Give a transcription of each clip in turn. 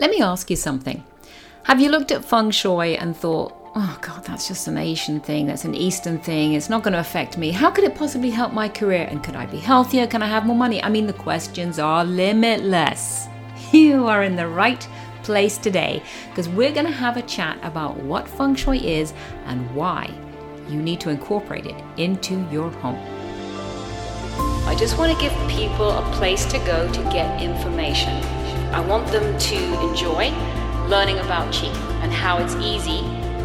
Let me ask you something. Have you looked at feng shui and thought, oh God, that's just an Asian thing, that's an Eastern thing, it's not going to affect me. How could it possibly help my career? And could I be healthier? Can I have more money? I mean, the questions are limitless. You are in the right place today because we're going to have a chat about what feng shui is and why you need to incorporate it into your home. I just want to give people a place to go to get information. I want them to enjoy learning about Qi and how it's easy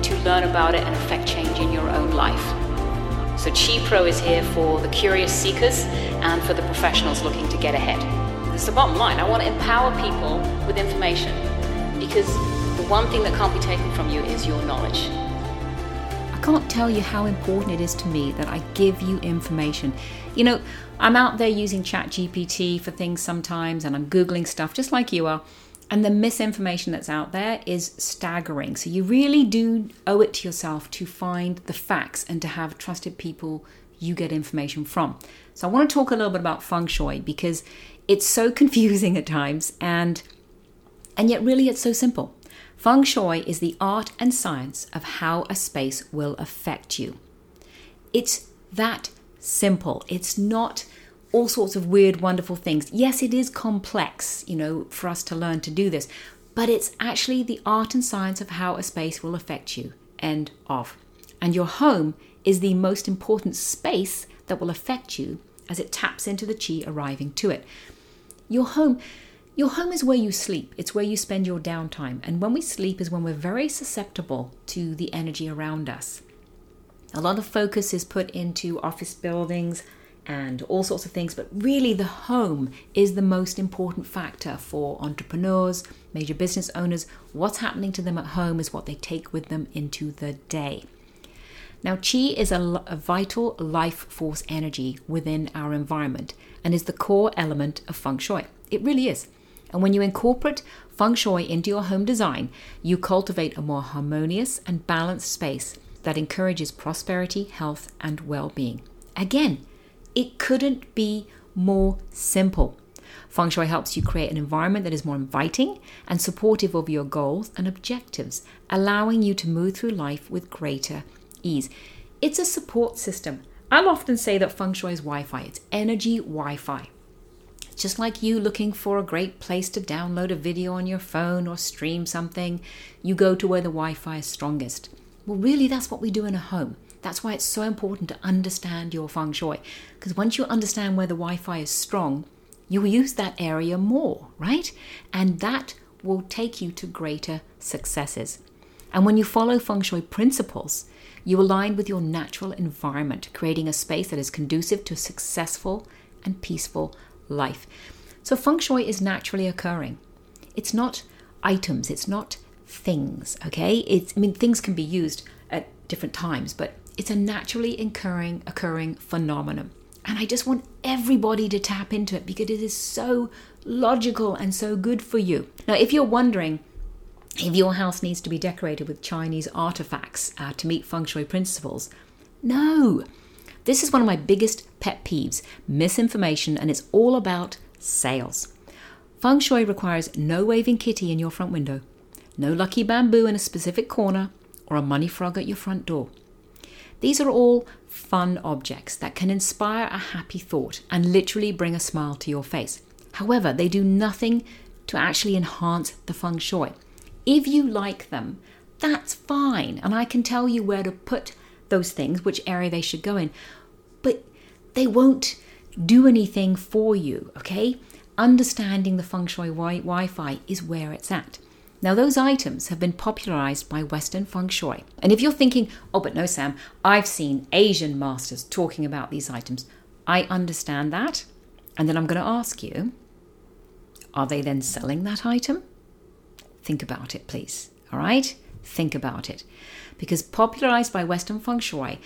to learn about it and affect change in your own life. So Qi Pro is here for the curious seekers and for the professionals looking to get ahead. It's the bottom line. I want to empower people with information because the one thing that can't be taken from you is your knowledge. Can't tell you how important it is to me that I give you information. You know, I'm out there using ChatGPT for things sometimes and I'm Googling stuff just like you are. And the misinformation that's out there is staggering. So you really do owe it to yourself to find the facts and to have trusted people you get information from. So I want to talk a little bit about feng shui because it's so confusing at times and and yet really it's so simple. Feng shui is the art and science of how a space will affect you. It's that simple. It's not all sorts of weird, wonderful things. Yes, it is complex, you know, for us to learn to do this, but it's actually the art and science of how a space will affect you. End of. And your home is the most important space that will affect you as it taps into the chi arriving to it. Your home your home is where you sleep. It's where you spend your downtime. And when we sleep is when we're very susceptible to the energy around us. A lot of focus is put into office buildings, and all sorts of things. But really, the home is the most important factor for entrepreneurs, major business owners. What's happening to them at home is what they take with them into the day. Now, chi is a, a vital life force energy within our environment and is the core element of feng shui. It really is. And when you incorporate feng shui into your home design, you cultivate a more harmonious and balanced space that encourages prosperity, health, and well being. Again, it couldn't be more simple. Feng Shui helps you create an environment that is more inviting and supportive of your goals and objectives, allowing you to move through life with greater ease. It's a support system. I'll often say that Feng Shui is Wi Fi, it's energy Wi Fi. Just like you looking for a great place to download a video on your phone or stream something, you go to where the Wi Fi is strongest. Well, really, that's what we do in a home. That's why it's so important to understand your feng shui. Because once you understand where the Wi Fi is strong, you will use that area more, right? And that will take you to greater successes. And when you follow feng shui principles, you align with your natural environment, creating a space that is conducive to successful and peaceful life. So, feng shui is naturally occurring. It's not items, it's not things, okay? It's, I mean, things can be used at different times, but it's a naturally occurring occurring phenomenon. And I just want everybody to tap into it because it is so logical and so good for you. Now, if you're wondering if your house needs to be decorated with Chinese artifacts uh, to meet feng shui principles, no. This is one of my biggest pet peeves misinformation, and it's all about sales. Feng shui requires no waving kitty in your front window, no lucky bamboo in a specific corner, or a money frog at your front door. These are all fun objects that can inspire a happy thought and literally bring a smile to your face. However, they do nothing to actually enhance the feng shui. If you like them, that's fine, and I can tell you where to put those things, which area they should go in, but they won't do anything for you, okay? Understanding the feng shui Wi Fi is where it's at. Now, those items have been popularized by Western feng shui. And if you're thinking, oh, but no, Sam, I've seen Asian masters talking about these items, I understand that. And then I'm going to ask you, are they then selling that item? Think about it, please. All right? Think about it. Because popularized by Western feng shui,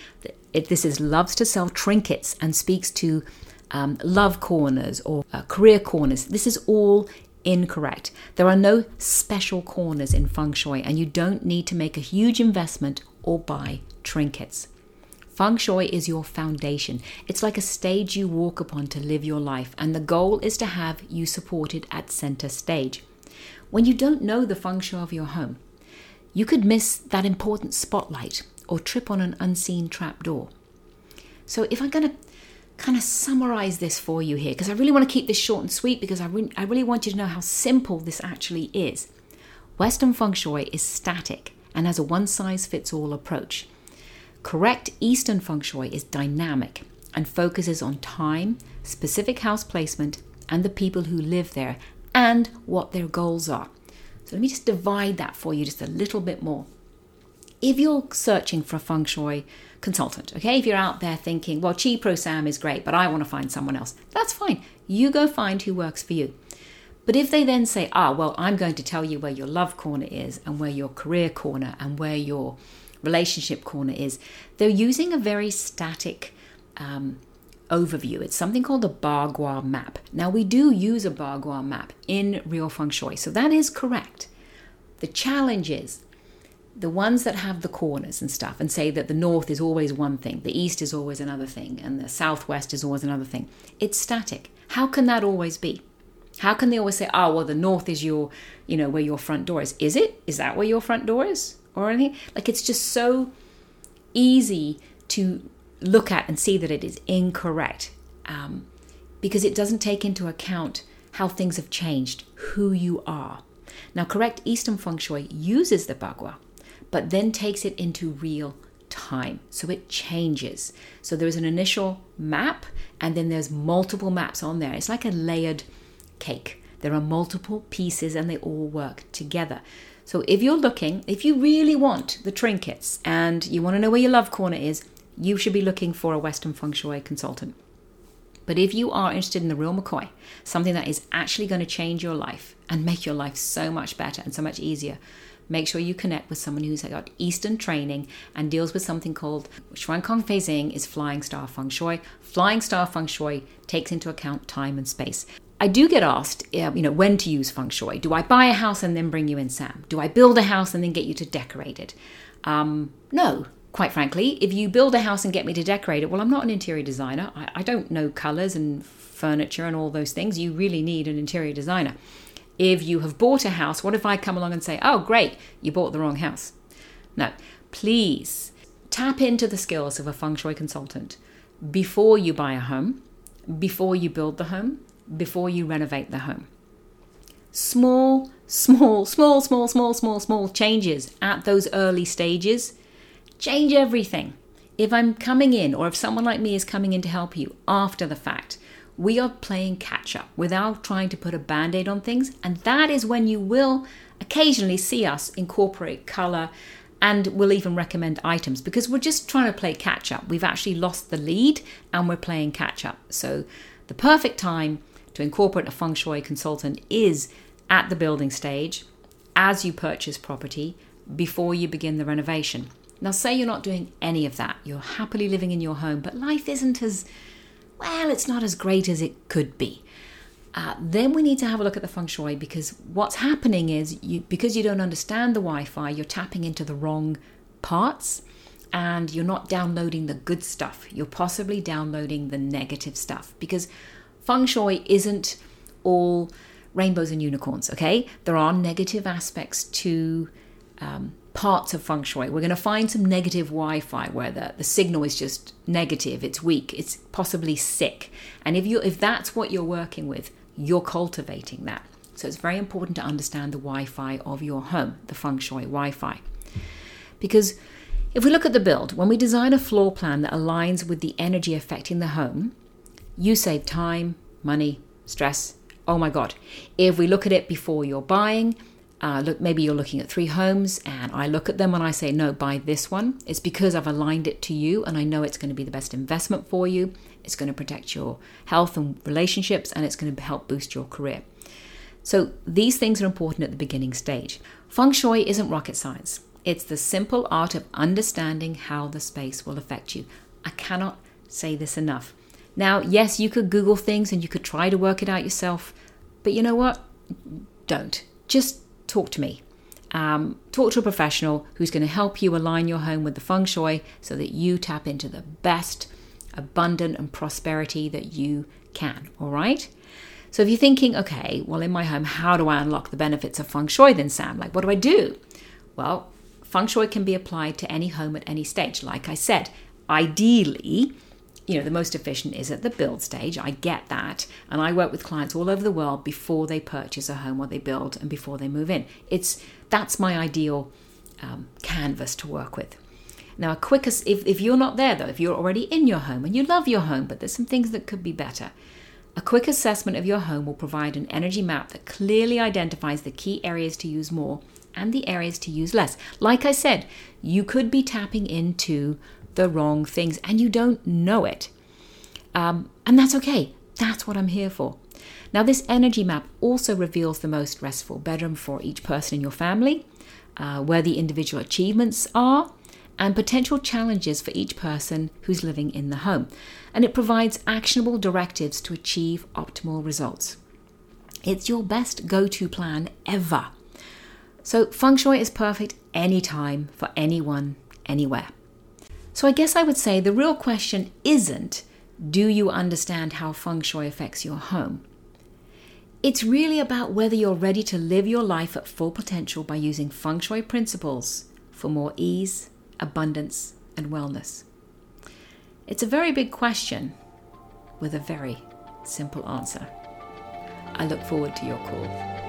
it, this is loves to sell trinkets and speaks to um, love corners or uh, career corners. This is all incorrect. There are no special corners in feng shui, and you don't need to make a huge investment or buy trinkets. Feng shui is your foundation. It's like a stage you walk upon to live your life, and the goal is to have you supported at center stage. when you don't know the feng shui of your home, you could miss that important spotlight or trip on an unseen trap door. So, if I'm going to kind of summarize this for you here, because I really want to keep this short and sweet because I, re- I really want you to know how simple this actually is. Western feng shui is static and has a one size fits all approach. Correct Eastern feng shui is dynamic and focuses on time, specific house placement, and the people who live there and what their goals are. So let me just divide that for you just a little bit more. If you're searching for a feng shui consultant, okay, if you're out there thinking, well, Qi Pro Sam is great, but I want to find someone else, that's fine. You go find who works for you. But if they then say, ah, well, I'm going to tell you where your love corner is and where your career corner and where your relationship corner is, they're using a very static um, overview. It's something called a Bagua map. Now, we do use a Bagua map in Real Feng Shui, so that is correct. The challenge is the ones that have the corners and stuff and say that the north is always one thing, the east is always another thing, and the southwest is always another thing. It's static. How can that always be? How can they always say, oh, well, the north is your, you know, where your front door is? Is it? Is that where your front door is? Or anything? Like it's just so easy to look at and see that it is incorrect um, because it doesn't take into account how things have changed, who you are. Now, correct Eastern feng shui uses the bagua, but then takes it into real time. So it changes. So there's an initial map, and then there's multiple maps on there. It's like a layered cake. There are multiple pieces, and they all work together. So if you're looking, if you really want the trinkets and you want to know where your love corner is, you should be looking for a Western feng shui consultant. But if you are interested in the real McCoy, something that is actually going to change your life and make your life so much better and so much easier, make sure you connect with someone who's got Eastern training and deals with something called Xuan Kong Fei Xing is Flying Star Feng Shui. Flying Star Feng Shui takes into account time and space. I do get asked, you know, when to use feng shui. Do I buy a house and then bring you in, Sam? Do I build a house and then get you to decorate it? Um, no, quite frankly, if you build a house and get me to decorate it, well, I'm not an interior designer. I, I don't know colors and furniture and all those things. You really need an interior designer. If you have bought a house, what if I come along and say, oh, great, you bought the wrong house? No, please tap into the skills of a feng shui consultant before you buy a home, before you build the home, before you renovate the home. Small, small, small, small, small, small, small changes at those early stages change everything. If I'm coming in, or if someone like me is coming in to help you after the fact, we are playing catch up without trying to put a band aid on things. And that is when you will occasionally see us incorporate color and we'll even recommend items because we're just trying to play catch up. We've actually lost the lead and we're playing catch up. So, the perfect time to incorporate a feng shui consultant is at the building stage as you purchase property before you begin the renovation. Now, say you're not doing any of that, you're happily living in your home, but life isn't as well, it's not as great as it could be. Uh, then we need to have a look at the feng shui because what's happening is you because you don't understand the Wi-Fi, you're tapping into the wrong parts and you're not downloading the good stuff. You're possibly downloading the negative stuff because feng shui isn't all rainbows and unicorns. Okay, there are negative aspects to um, parts of feng shui. We're going to find some negative Wi Fi where the, the signal is just negative, it's weak, it's possibly sick. And if, you, if that's what you're working with, you're cultivating that. So it's very important to understand the Wi Fi of your home, the feng shui Wi Fi. Because if we look at the build, when we design a floor plan that aligns with the energy affecting the home, you save time, money, stress. Oh my God. If we look at it before you're buying, uh, look, maybe you're looking at three homes, and I look at them and I say, no, buy this one. It's because I've aligned it to you, and I know it's going to be the best investment for you. It's going to protect your health and relationships, and it's going to help boost your career. So these things are important at the beginning stage. Feng Shui isn't rocket science. It's the simple art of understanding how the space will affect you. I cannot say this enough. Now, yes, you could Google things and you could try to work it out yourself, but you know what? Don't. Just talk to me. Um, talk to a professional who's going to help you align your home with the feng shui so that you tap into the best abundant and prosperity that you can. All right. So if you're thinking, okay, well, in my home, how do I unlock the benefits of feng shui then, Sam? Like, what do I do? Well, feng shui can be applied to any home at any stage. Like I said, ideally, you know, the most efficient is at the build stage. I get that. And I work with clients all over the world before they purchase a home or they build and before they move in. It's that's my ideal um, canvas to work with. Now, a quick, if, if you're not there though, if you're already in your home and you love your home, but there's some things that could be better, a quick assessment of your home will provide an energy map that clearly identifies the key areas to use more and the areas to use less. Like I said, you could be tapping into the wrong things and you don't know it. Um, and that's okay. That's what I'm here for. Now, this energy map also reveals the most restful bedroom for each person in your family, uh, where the individual achievements are, and potential challenges for each person who's living in the home. And it provides actionable directives to achieve optimal results. It's your best go to plan ever. So, feng shui is perfect anytime for anyone, anywhere. So I guess I would say the real question isn't do you understand how feng shui affects your home? It's really about whether you're ready to live your life at full potential by using feng shui principles for more ease, abundance, and wellness. It's a very big question with a very simple answer. I look forward to your call.